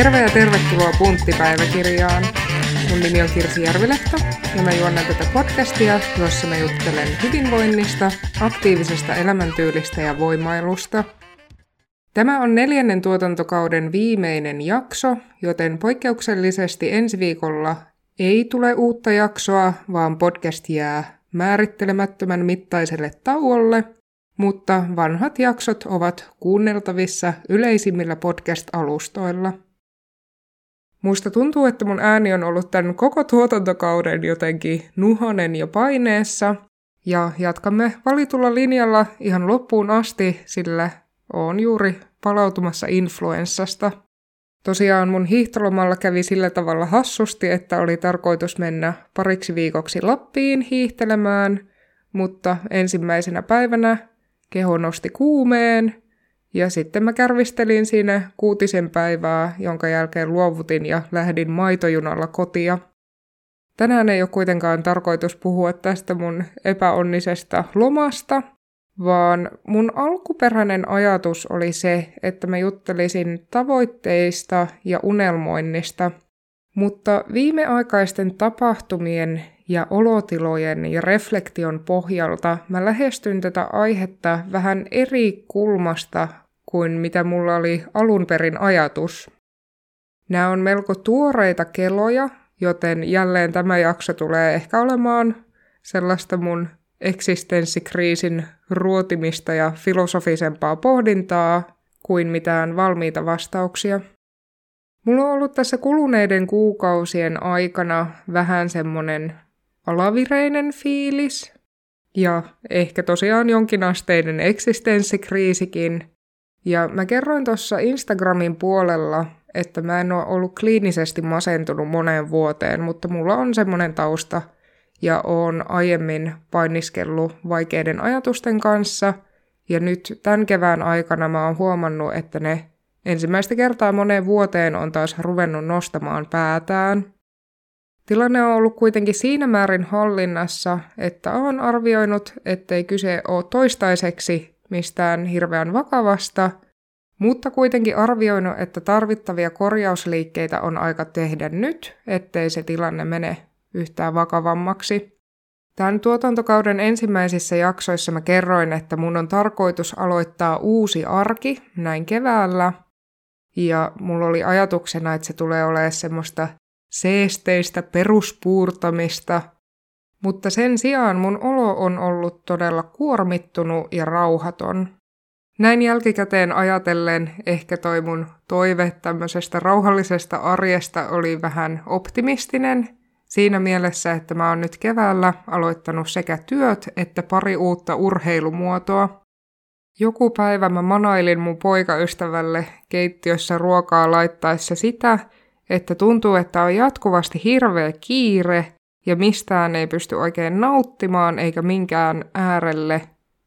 Terve ja tervetuloa Punttipäiväkirjaan. Mun nimi on Kirsi Järvilehto ja mä juonnan tätä podcastia, jossa mä juttelen hyvinvoinnista, aktiivisesta elämäntyylistä ja voimailusta. Tämä on neljännen tuotantokauden viimeinen jakso, joten poikkeuksellisesti ensi viikolla ei tule uutta jaksoa, vaan podcast jää määrittelemättömän mittaiselle tauolle, mutta vanhat jaksot ovat kuunneltavissa yleisimmillä podcast-alustoilla. Musta tuntuu, että mun ääni on ollut tämän koko tuotantokauden jotenkin nuhonen ja paineessa, ja jatkamme valitulla linjalla ihan loppuun asti, sillä on juuri palautumassa influenssasta. Tosiaan mun hiihtolomalla kävi sillä tavalla hassusti, että oli tarkoitus mennä pariksi viikoksi Lappiin hiihtelemään, mutta ensimmäisenä päivänä keho nosti kuumeen, ja sitten mä kärvistelin siinä kuutisen päivää, jonka jälkeen luovutin ja lähdin maitojunalla kotia. Tänään ei ole kuitenkaan tarkoitus puhua tästä mun epäonnisesta lomasta, vaan mun alkuperäinen ajatus oli se, että mä juttelisin tavoitteista ja unelmoinnista, mutta viimeaikaisten tapahtumien ja olotilojen ja reflektion pohjalta mä lähestyn tätä aihetta vähän eri kulmasta kuin mitä mulla oli alun perin ajatus. Nämä on melko tuoreita keloja, joten jälleen tämä jakso tulee ehkä olemaan sellaista mun eksistenssikriisin ruotimista ja filosofisempaa pohdintaa kuin mitään valmiita vastauksia. Mulla on ollut tässä kuluneiden kuukausien aikana vähän semmonen alavireinen fiilis ja ehkä tosiaan jonkinasteinen eksistenssikriisikin. Ja mä kerroin tuossa Instagramin puolella, että mä en ole ollut kliinisesti masentunut moneen vuoteen, mutta mulla on semmoinen tausta ja oon aiemmin painiskellut vaikeiden ajatusten kanssa. Ja nyt tämän kevään aikana mä oon huomannut, että ne ensimmäistä kertaa moneen vuoteen on taas ruvennut nostamaan päätään. Tilanne on ollut kuitenkin siinä määrin hallinnassa, että olen arvioinut, ettei kyse ole toistaiseksi mistään hirveän vakavasta, mutta kuitenkin arvioinut, että tarvittavia korjausliikkeitä on aika tehdä nyt, ettei se tilanne mene yhtään vakavammaksi. Tämän tuotantokauden ensimmäisissä jaksoissa mä kerroin, että mun on tarkoitus aloittaa uusi arki näin keväällä, ja mulla oli ajatuksena, että se tulee olemaan semmoista seesteistä peruspuurtamista, mutta sen sijaan mun olo on ollut todella kuormittunut ja rauhaton. Näin jälkikäteen ajatellen ehkä toi mun toive tämmöisestä rauhallisesta arjesta oli vähän optimistinen siinä mielessä, että mä oon nyt keväällä aloittanut sekä työt että pari uutta urheilumuotoa. Joku päivä mä manailin mun poikaystävälle keittiössä ruokaa laittaessa sitä, että tuntuu, että on jatkuvasti hirveä kiire ja mistään ei pysty oikein nauttimaan eikä minkään äärelle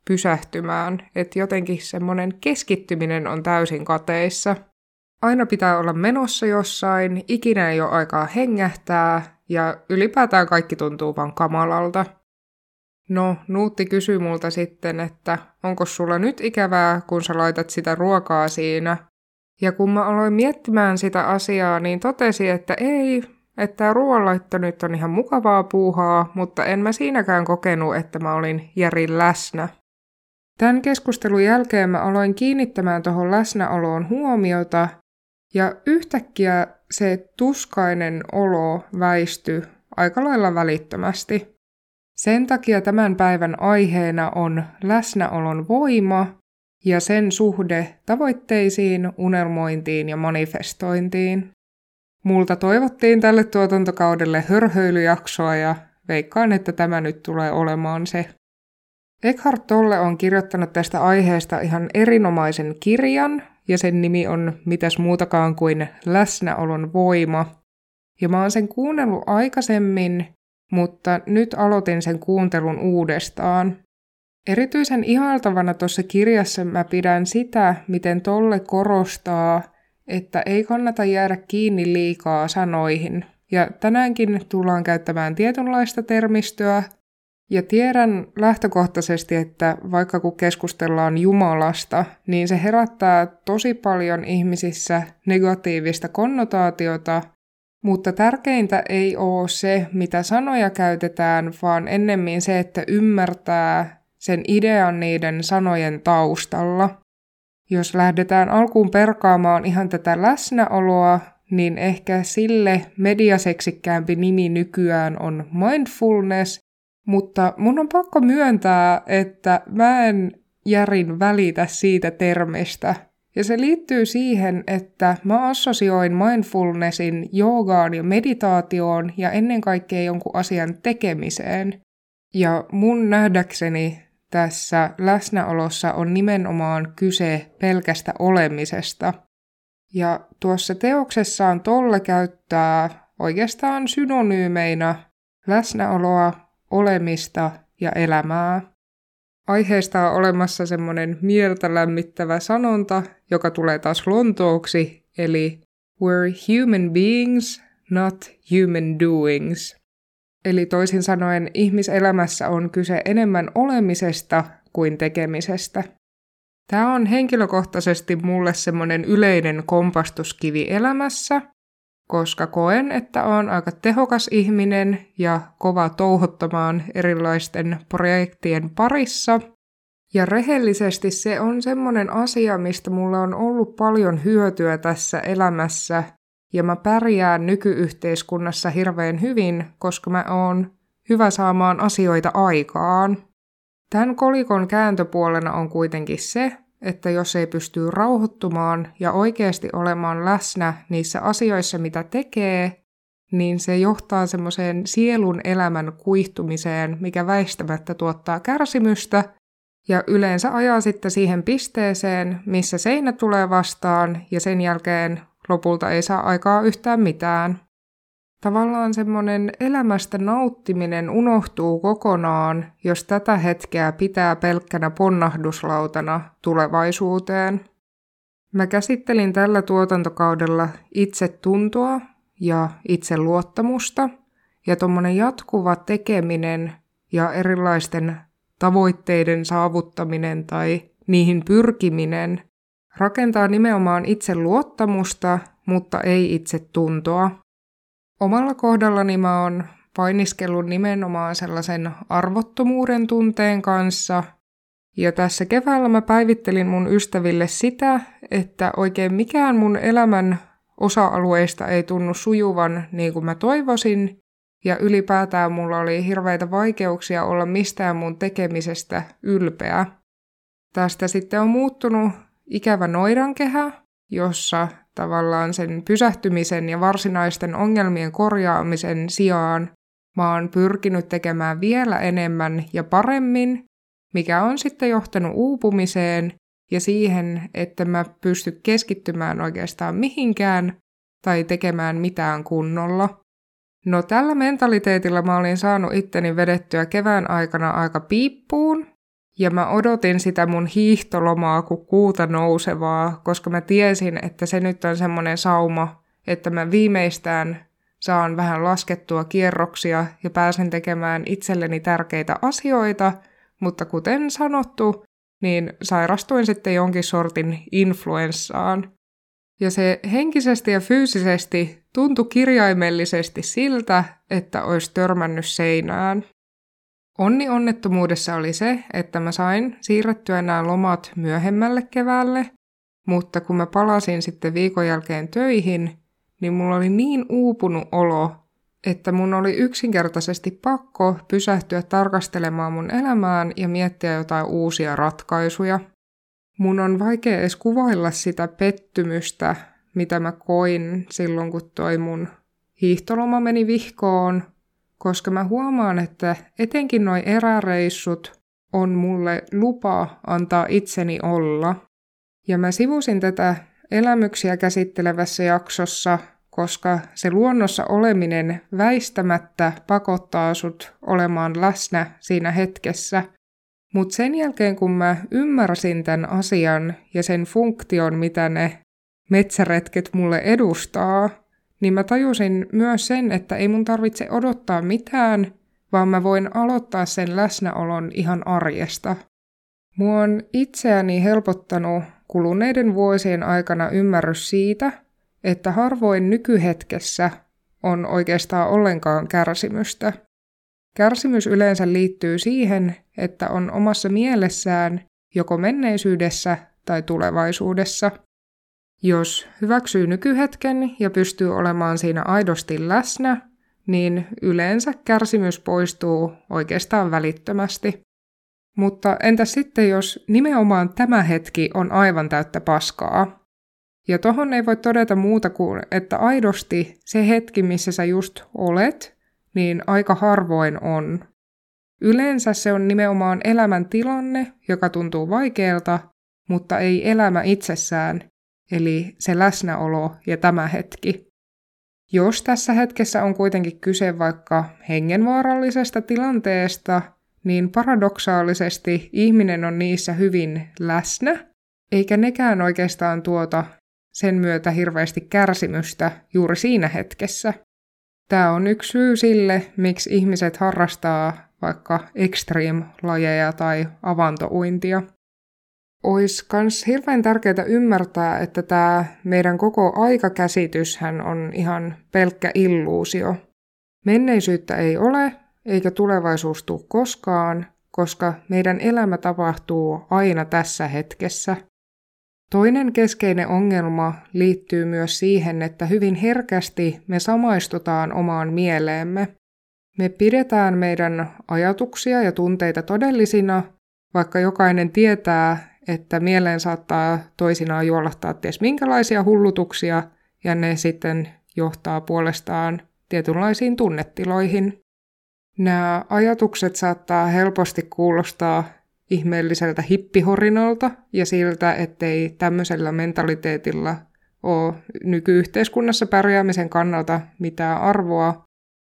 pysähtymään. Että jotenkin semmoinen keskittyminen on täysin kateissa. Aina pitää olla menossa jossain, ikinä ei ole aikaa hengähtää ja ylipäätään kaikki tuntuu vaan kamalalta. No, Nuutti kysyi multa sitten, että onko sulla nyt ikävää, kun sä laitat sitä ruokaa siinä, ja kun mä aloin miettimään sitä asiaa, niin totesi, että ei, että ruoanlaitto nyt on ihan mukavaa puuhaa, mutta en mä siinäkään kokenut, että mä olin järin läsnä. Tämän keskustelun jälkeen mä aloin kiinnittämään tuohon läsnäoloon huomiota, ja yhtäkkiä se tuskainen olo väistyi aika lailla välittömästi. Sen takia tämän päivän aiheena on läsnäolon voima ja sen suhde tavoitteisiin, unelmointiin ja manifestointiin. Multa toivottiin tälle tuotantokaudelle hörhöilyjaksoa ja veikkaan, että tämä nyt tulee olemaan se. Eckhart Tolle on kirjoittanut tästä aiheesta ihan erinomaisen kirjan, ja sen nimi on mitäs muutakaan kuin läsnäolon voima. Ja mä oon sen kuunnellut aikaisemmin, mutta nyt aloitin sen kuuntelun uudestaan. Erityisen ihailtavana tuossa kirjassa mä pidän sitä, miten Tolle korostaa, että ei kannata jäädä kiinni liikaa sanoihin. Ja tänäänkin tullaan käyttämään tietynlaista termistöä, Ja tiedän lähtökohtaisesti, että vaikka kun keskustellaan Jumalasta, niin se herättää tosi paljon ihmisissä negatiivista konnotaatiota, mutta tärkeintä ei ole se, mitä sanoja käytetään, vaan ennemmin se, että ymmärtää sen idean niiden sanojen taustalla. Jos lähdetään alkuun perkaamaan ihan tätä läsnäoloa, niin ehkä sille mediaseksikkäämpi nimi nykyään on mindfulness, mutta mun on pakko myöntää, että mä en järin välitä siitä termistä. Ja se liittyy siihen, että mä assosioin mindfulnessin joogaan ja meditaatioon ja ennen kaikkea jonkun asian tekemiseen. Ja mun nähdäkseni tässä läsnäolossa on nimenomaan kyse pelkästä olemisesta. Ja tuossa teoksessaan Tolle käyttää oikeastaan synonyymeina läsnäoloa, olemista ja elämää. Aiheesta on olemassa semmoinen mieltä lämmittävä sanonta, joka tulee taas lontooksi, eli We're human beings, not human doings. Eli toisin sanoen ihmiselämässä on kyse enemmän olemisesta kuin tekemisestä. Tämä on henkilökohtaisesti mulle semmoinen yleinen kompastuskivi elämässä, koska koen, että on aika tehokas ihminen ja kova touhottamaan erilaisten projektien parissa. Ja rehellisesti se on semmoinen asia, mistä mulla on ollut paljon hyötyä tässä elämässä ja mä pärjään nykyyhteiskunnassa hirveän hyvin, koska mä oon hyvä saamaan asioita aikaan. Tämän kolikon kääntöpuolena on kuitenkin se, että jos ei pysty rauhoittumaan ja oikeasti olemaan läsnä niissä asioissa, mitä tekee, niin se johtaa semmoiseen sielun elämän kuihtumiseen, mikä väistämättä tuottaa kärsimystä, ja yleensä ajaa sitten siihen pisteeseen, missä seinä tulee vastaan, ja sen jälkeen lopulta ei saa aikaa yhtään mitään. Tavallaan semmoinen elämästä nauttiminen unohtuu kokonaan, jos tätä hetkeä pitää pelkkänä ponnahduslautana tulevaisuuteen. Mä käsittelin tällä tuotantokaudella itse tuntoa ja itseluottamusta, ja tuommoinen jatkuva tekeminen ja erilaisten tavoitteiden saavuttaminen tai niihin pyrkiminen rakentaa nimenomaan itse luottamusta, mutta ei itse tuntoa. Omalla kohdallani mä oon painiskellut nimenomaan sellaisen arvottomuuden tunteen kanssa. Ja tässä keväällä mä päivittelin mun ystäville sitä, että oikein mikään mun elämän osa-alueista ei tunnu sujuvan niin kuin mä toivoisin, ja ylipäätään mulla oli hirveitä vaikeuksia olla mistään mun tekemisestä ylpeä. Tästä sitten on muuttunut ikävä noidankehä, jossa tavallaan sen pysähtymisen ja varsinaisten ongelmien korjaamisen sijaan mä oon pyrkinyt tekemään vielä enemmän ja paremmin, mikä on sitten johtanut uupumiseen ja siihen, että mä pysty keskittymään oikeastaan mihinkään tai tekemään mitään kunnolla. No tällä mentaliteetilla mä olin saanut itteni vedettyä kevään aikana aika piippuun, ja mä odotin sitä mun hiihtolomaa kuin kuuta nousevaa, koska mä tiesin, että se nyt on semmoinen sauma, että mä viimeistään saan vähän laskettua kierroksia ja pääsen tekemään itselleni tärkeitä asioita, mutta kuten sanottu, niin sairastuin sitten jonkin sortin influenssaan. Ja se henkisesti ja fyysisesti tuntui kirjaimellisesti siltä, että olisi törmännyt seinään. Onni onnettomuudessa oli se, että mä sain siirrettyä nämä lomat myöhemmälle keväälle, mutta kun mä palasin sitten viikon jälkeen töihin, niin mulla oli niin uupunut olo, että mun oli yksinkertaisesti pakko pysähtyä tarkastelemaan mun elämään ja miettiä jotain uusia ratkaisuja. Mun on vaikea edes kuvailla sitä pettymystä, mitä mä koin silloin, kun toi mun hiihtoloma meni vihkoon, koska mä huomaan, että etenkin noi eräreissut on mulle lupa antaa itseni olla. Ja mä sivusin tätä elämyksiä käsittelevässä jaksossa, koska se luonnossa oleminen väistämättä pakottaa sut olemaan läsnä siinä hetkessä. Mutta sen jälkeen kun mä ymmärsin tämän asian ja sen funktion, mitä ne metsäretket mulle edustaa, niin mä tajusin myös sen, että ei mun tarvitse odottaa mitään, vaan mä voin aloittaa sen läsnäolon ihan arjesta. Mua on itseäni helpottanut kuluneiden vuosien aikana ymmärrys siitä, että harvoin nykyhetkessä on oikeastaan ollenkaan kärsimystä. Kärsimys yleensä liittyy siihen, että on omassa mielessään joko menneisyydessä tai tulevaisuudessa. Jos hyväksyy nykyhetken ja pystyy olemaan siinä aidosti läsnä, niin yleensä kärsimys poistuu oikeastaan välittömästi. Mutta entä sitten, jos nimenomaan tämä hetki on aivan täyttä paskaa? Ja tohon ei voi todeta muuta kuin, että aidosti se hetki, missä sä just olet, niin aika harvoin on. Yleensä se on nimenomaan elämän tilanne, joka tuntuu vaikealta, mutta ei elämä itsessään, eli se läsnäolo ja tämä hetki. Jos tässä hetkessä on kuitenkin kyse vaikka hengenvaarallisesta tilanteesta, niin paradoksaalisesti ihminen on niissä hyvin läsnä, eikä nekään oikeastaan tuota sen myötä hirveästi kärsimystä juuri siinä hetkessä. Tämä on yksi syy sille, miksi ihmiset harrastaa vaikka extreme-lajeja tai avantouintia. Ois kans hirveän tärkeää ymmärtää, että tämä meidän koko aikakäsityshän on ihan pelkkä illuusio. Menneisyyttä ei ole, eikä tulevaisuus tule koskaan, koska meidän elämä tapahtuu aina tässä hetkessä. Toinen keskeinen ongelma liittyy myös siihen, että hyvin herkästi me samaistutaan omaan mieleemme. Me pidetään meidän ajatuksia ja tunteita todellisina, vaikka jokainen tietää, että mieleen saattaa toisinaan juolahtaa ties minkälaisia hullutuksia, ja ne sitten johtaa puolestaan tietynlaisiin tunnetiloihin. Nämä ajatukset saattaa helposti kuulostaa ihmeelliseltä hippihorinolta ja siltä, ettei tämmöisellä mentaliteetilla ole nykyyhteiskunnassa pärjäämisen kannalta mitään arvoa,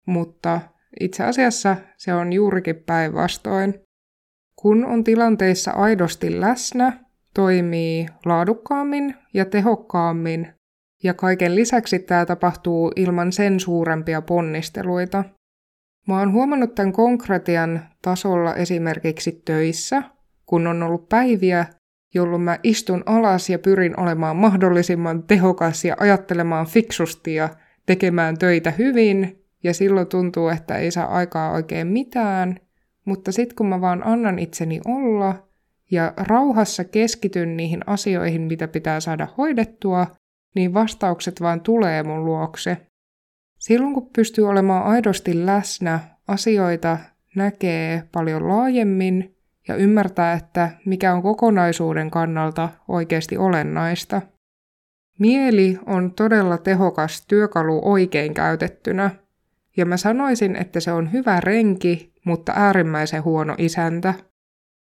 mutta itse asiassa se on juurikin päinvastoin. Kun on tilanteissa aidosti läsnä, toimii laadukkaammin ja tehokkaammin, ja kaiken lisäksi tämä tapahtuu ilman sen suurempia ponnisteluita. Mä oon huomannut tämän konkretian tasolla esimerkiksi töissä, kun on ollut päiviä, jolloin mä istun alas ja pyrin olemaan mahdollisimman tehokas ja ajattelemaan fiksusti ja tekemään töitä hyvin, ja silloin tuntuu, että ei saa aikaa oikein mitään, mutta sitten kun mä vaan annan itseni olla ja rauhassa keskityn niihin asioihin, mitä pitää saada hoidettua, niin vastaukset vaan tulee mun luokse. Silloin kun pystyy olemaan aidosti läsnä, asioita näkee paljon laajemmin ja ymmärtää, että mikä on kokonaisuuden kannalta oikeasti olennaista. Mieli on todella tehokas työkalu oikein käytettynä, ja mä sanoisin, että se on hyvä renki, mutta äärimmäisen huono isäntä.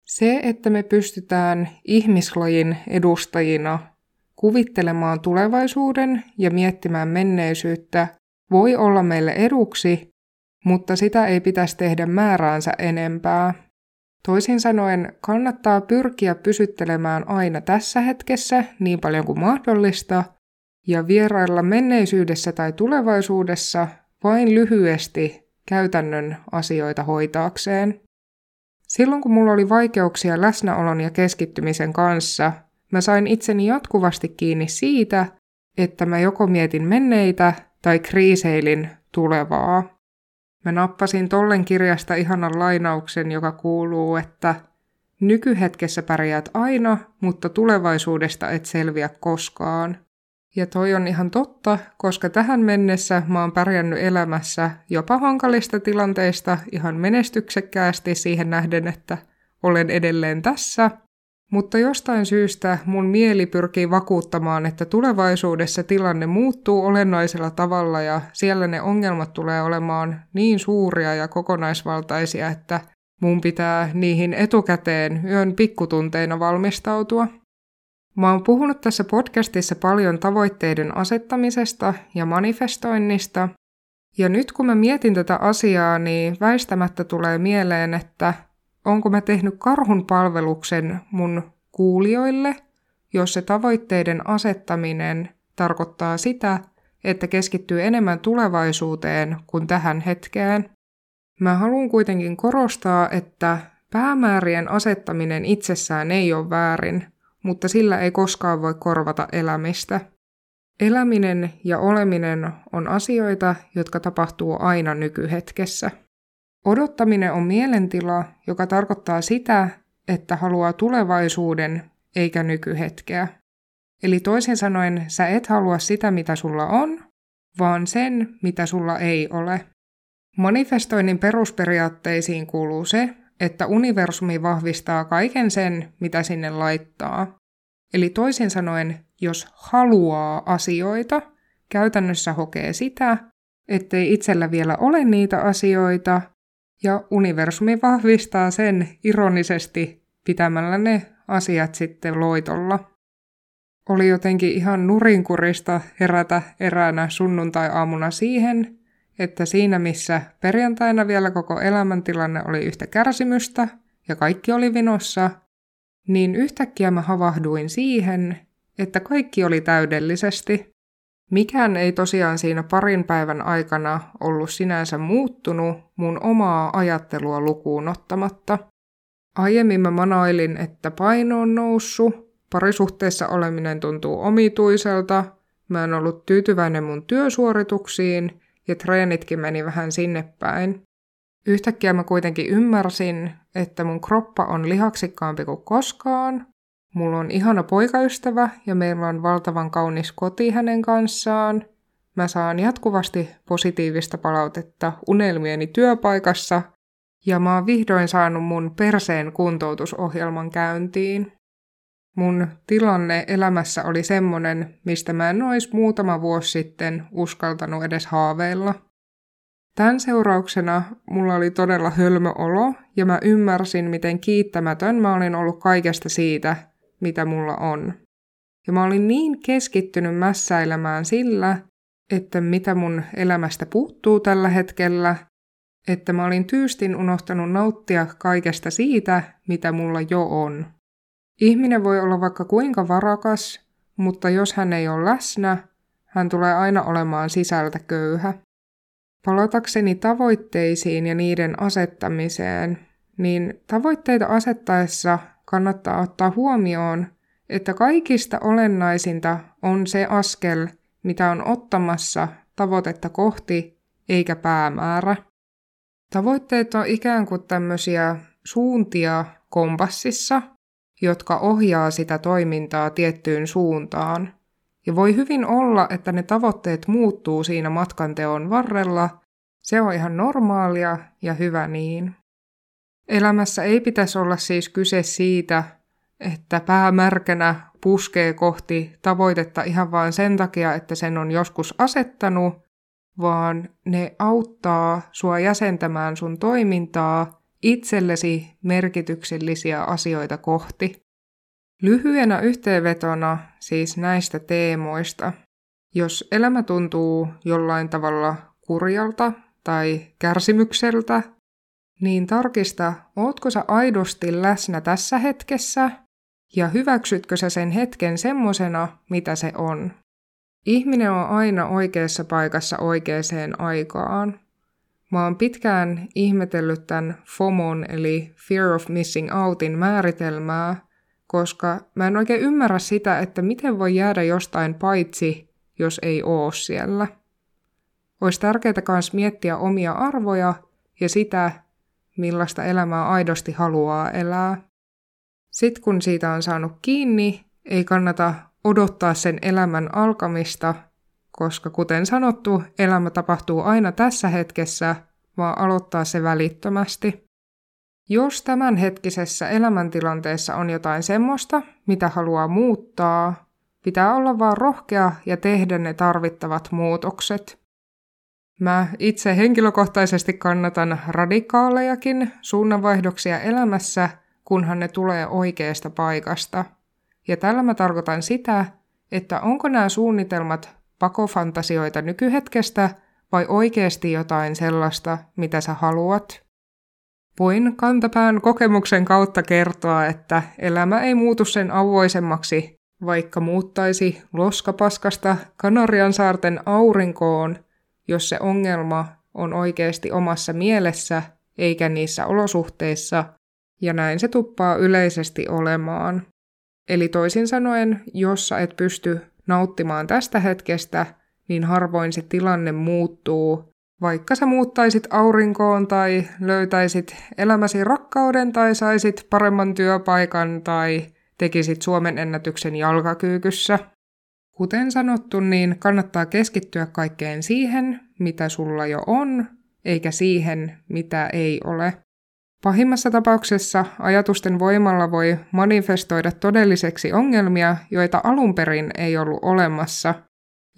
Se, että me pystytään ihmislajin edustajina kuvittelemaan tulevaisuuden ja miettimään menneisyyttä, voi olla meille eduksi, mutta sitä ei pitäisi tehdä määräänsä enempää. Toisin sanoen kannattaa pyrkiä pysyttelemään aina tässä hetkessä niin paljon kuin mahdollista ja vierailla menneisyydessä tai tulevaisuudessa vain lyhyesti käytännön asioita hoitaakseen. Silloin kun mulla oli vaikeuksia läsnäolon ja keskittymisen kanssa, mä sain itseni jatkuvasti kiinni siitä, että mä joko mietin menneitä tai kriiseilin tulevaa. Mä nappasin tollen kirjasta ihanan lainauksen, joka kuuluu, että nykyhetkessä pärjäät aina, mutta tulevaisuudesta et selviä koskaan. Ja toi on ihan totta, koska tähän mennessä mä oon pärjännyt elämässä jopa hankalista tilanteista ihan menestyksekkäästi siihen nähden, että olen edelleen tässä – mutta jostain syystä mun mieli pyrkii vakuuttamaan, että tulevaisuudessa tilanne muuttuu olennaisella tavalla ja siellä ne ongelmat tulee olemaan niin suuria ja kokonaisvaltaisia, että mun pitää niihin etukäteen yön pikkutunteina valmistautua. Mä oon puhunut tässä podcastissa paljon tavoitteiden asettamisesta ja manifestoinnista, ja nyt kun mä mietin tätä asiaa, niin väistämättä tulee mieleen, että onko mä tehnyt karhun palveluksen mun kuulijoille, jos se tavoitteiden asettaminen tarkoittaa sitä, että keskittyy enemmän tulevaisuuteen kuin tähän hetkeen. Mä haluan kuitenkin korostaa, että päämäärien asettaminen itsessään ei ole väärin, mutta sillä ei koskaan voi korvata elämistä. Eläminen ja oleminen on asioita, jotka tapahtuu aina nykyhetkessä. Odottaminen on mielentila, joka tarkoittaa sitä, että haluaa tulevaisuuden eikä nykyhetkeä. Eli toisin sanoen, sä et halua sitä, mitä sulla on, vaan sen, mitä sulla ei ole. Manifestoinnin perusperiaatteisiin kuuluu se, että universumi vahvistaa kaiken sen, mitä sinne laittaa. Eli toisin sanoen, jos haluaa asioita, käytännössä hokee sitä, ettei itsellä vielä ole niitä asioita, ja universumi vahvistaa sen ironisesti pitämällä ne asiat sitten loitolla. Oli jotenkin ihan nurinkurista herätä eräänä sunnuntai-aamuna siihen, että siinä missä perjantaina vielä koko elämäntilanne oli yhtä kärsimystä ja kaikki oli vinossa, niin yhtäkkiä mä havahduin siihen, että kaikki oli täydellisesti. Mikään ei tosiaan siinä parin päivän aikana ollut sinänsä muuttunut mun omaa ajattelua lukuun ottamatta. Aiemmin mä manailin, että paino on noussut, parisuhteessa oleminen tuntuu omituiselta, mä en ollut tyytyväinen mun työsuorituksiin ja treenitkin meni vähän sinne päin. Yhtäkkiä mä kuitenkin ymmärsin, että mun kroppa on lihaksikkaampi kuin koskaan. Mulla on ihana poikaystävä ja meillä on valtavan kaunis koti hänen kanssaan. Mä saan jatkuvasti positiivista palautetta unelmieni työpaikassa ja mä oon vihdoin saanut mun perseen kuntoutusohjelman käyntiin. Mun tilanne elämässä oli semmonen, mistä mä en ois muutama vuosi sitten uskaltanut edes haaveilla. Tämän seurauksena mulla oli todella hölmö olo ja mä ymmärsin, miten kiittämätön mä olin ollut kaikesta siitä, mitä mulla on. Ja mä olin niin keskittynyt mässäilemään sillä, että mitä mun elämästä puuttuu tällä hetkellä, että mä olin tyystin unohtanut nauttia kaikesta siitä, mitä mulla jo on. Ihminen voi olla vaikka kuinka varakas, mutta jos hän ei ole läsnä, hän tulee aina olemaan sisältä köyhä. Palatakseni tavoitteisiin ja niiden asettamiseen, niin tavoitteita asettaessa kannattaa ottaa huomioon, että kaikista olennaisinta on se askel, mitä on ottamassa tavoitetta kohti, eikä päämäärä. Tavoitteet on ikään kuin tämmöisiä suuntia kompassissa, jotka ohjaa sitä toimintaa tiettyyn suuntaan. Ja voi hyvin olla, että ne tavoitteet muuttuu siinä matkanteon varrella. Se on ihan normaalia ja hyvä niin. Elämässä ei pitäisi olla siis kyse siitä, että päämärkänä puskee kohti tavoitetta ihan vain sen takia, että sen on joskus asettanut, vaan ne auttaa sua jäsentämään sun toimintaa itsellesi merkityksellisiä asioita kohti. Lyhyenä yhteenvetona siis näistä teemoista. Jos elämä tuntuu jollain tavalla kurjalta tai kärsimykseltä, niin tarkista, ootko sä aidosti läsnä tässä hetkessä ja hyväksytkö sä sen hetken semmosena, mitä se on. Ihminen on aina oikeassa paikassa oikeaan aikaan. Mä oon pitkään ihmetellyt tämän FOMON eli Fear of Missing Outin määritelmää, koska mä en oikein ymmärrä sitä, että miten voi jäädä jostain paitsi, jos ei oo siellä. Olisi tärkeää myös miettiä omia arvoja ja sitä, millaista elämää aidosti haluaa elää. Sitten kun siitä on saanut kiinni, ei kannata odottaa sen elämän alkamista, koska kuten sanottu, elämä tapahtuu aina tässä hetkessä, vaan aloittaa se välittömästi. Jos tämänhetkisessä elämäntilanteessa on jotain semmoista, mitä haluaa muuttaa, pitää olla vaan rohkea ja tehdä ne tarvittavat muutokset. Mä itse henkilökohtaisesti kannatan radikaalejakin suunnanvaihdoksia elämässä, kunhan ne tulee oikeasta paikasta. Ja tällä mä tarkoitan sitä, että onko nämä suunnitelmat pakofantasioita nykyhetkestä vai oikeasti jotain sellaista, mitä sä haluat. Voin kantapään kokemuksen kautta kertoa, että elämä ei muutu sen avoisemmaksi, vaikka muuttaisi loskapaskasta Kanarian saarten aurinkoon, jos se ongelma on oikeasti omassa mielessä eikä niissä olosuhteissa, ja näin se tuppaa yleisesti olemaan. Eli toisin sanoen, jos sä et pysty nauttimaan tästä hetkestä, niin harvoin se tilanne muuttuu, vaikka sä muuttaisit aurinkoon tai löytäisit elämäsi rakkauden tai saisit paremman työpaikan tai tekisit Suomen ennätyksen jalkakyykyssä. Kuten sanottu, niin kannattaa keskittyä kaikkeen siihen, mitä sulla jo on, eikä siihen, mitä ei ole. Pahimmassa tapauksessa ajatusten voimalla voi manifestoida todelliseksi ongelmia, joita alun perin ei ollut olemassa.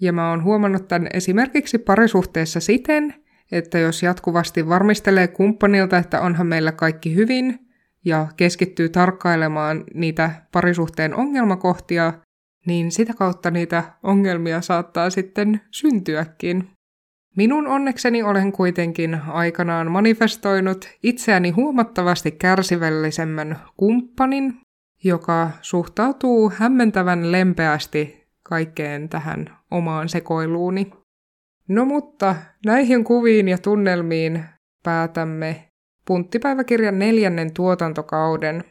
Ja mä oon huomannut tämän esimerkiksi parisuhteessa siten, että jos jatkuvasti varmistelee kumppanilta, että onhan meillä kaikki hyvin, ja keskittyy tarkkailemaan niitä parisuhteen ongelmakohtia, niin sitä kautta niitä ongelmia saattaa sitten syntyäkin. Minun onnekseni olen kuitenkin aikanaan manifestoinut itseäni huomattavasti kärsivällisemmän kumppanin, joka suhtautuu hämmentävän lempeästi kaikkeen tähän omaan sekoiluuni. No mutta näihin kuviin ja tunnelmiin päätämme punttipäiväkirjan neljännen tuotantokauden.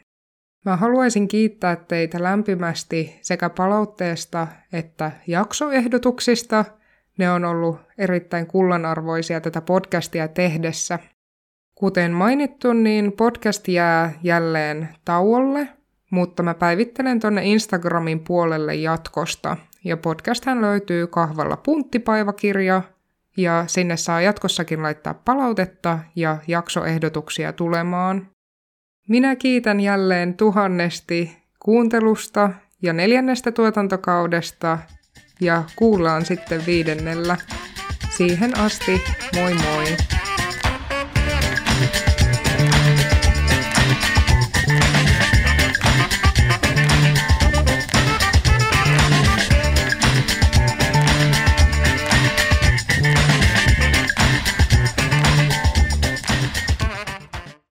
Mä haluaisin kiittää teitä lämpimästi sekä palautteesta että jaksoehdotuksista – ne on ollut erittäin kullanarvoisia tätä podcastia tehdessä. Kuten mainittu, niin podcast jää jälleen tauolle, mutta mä päivittelen tonne Instagramin puolelle jatkosta. Ja podcasthan löytyy kahvalla punttipaivakirja, ja sinne saa jatkossakin laittaa palautetta ja jaksoehdotuksia tulemaan. Minä kiitän jälleen tuhannesti kuuntelusta ja neljännestä tuotantokaudesta ja kuullaan sitten viidennellä. Siihen asti, moi moi!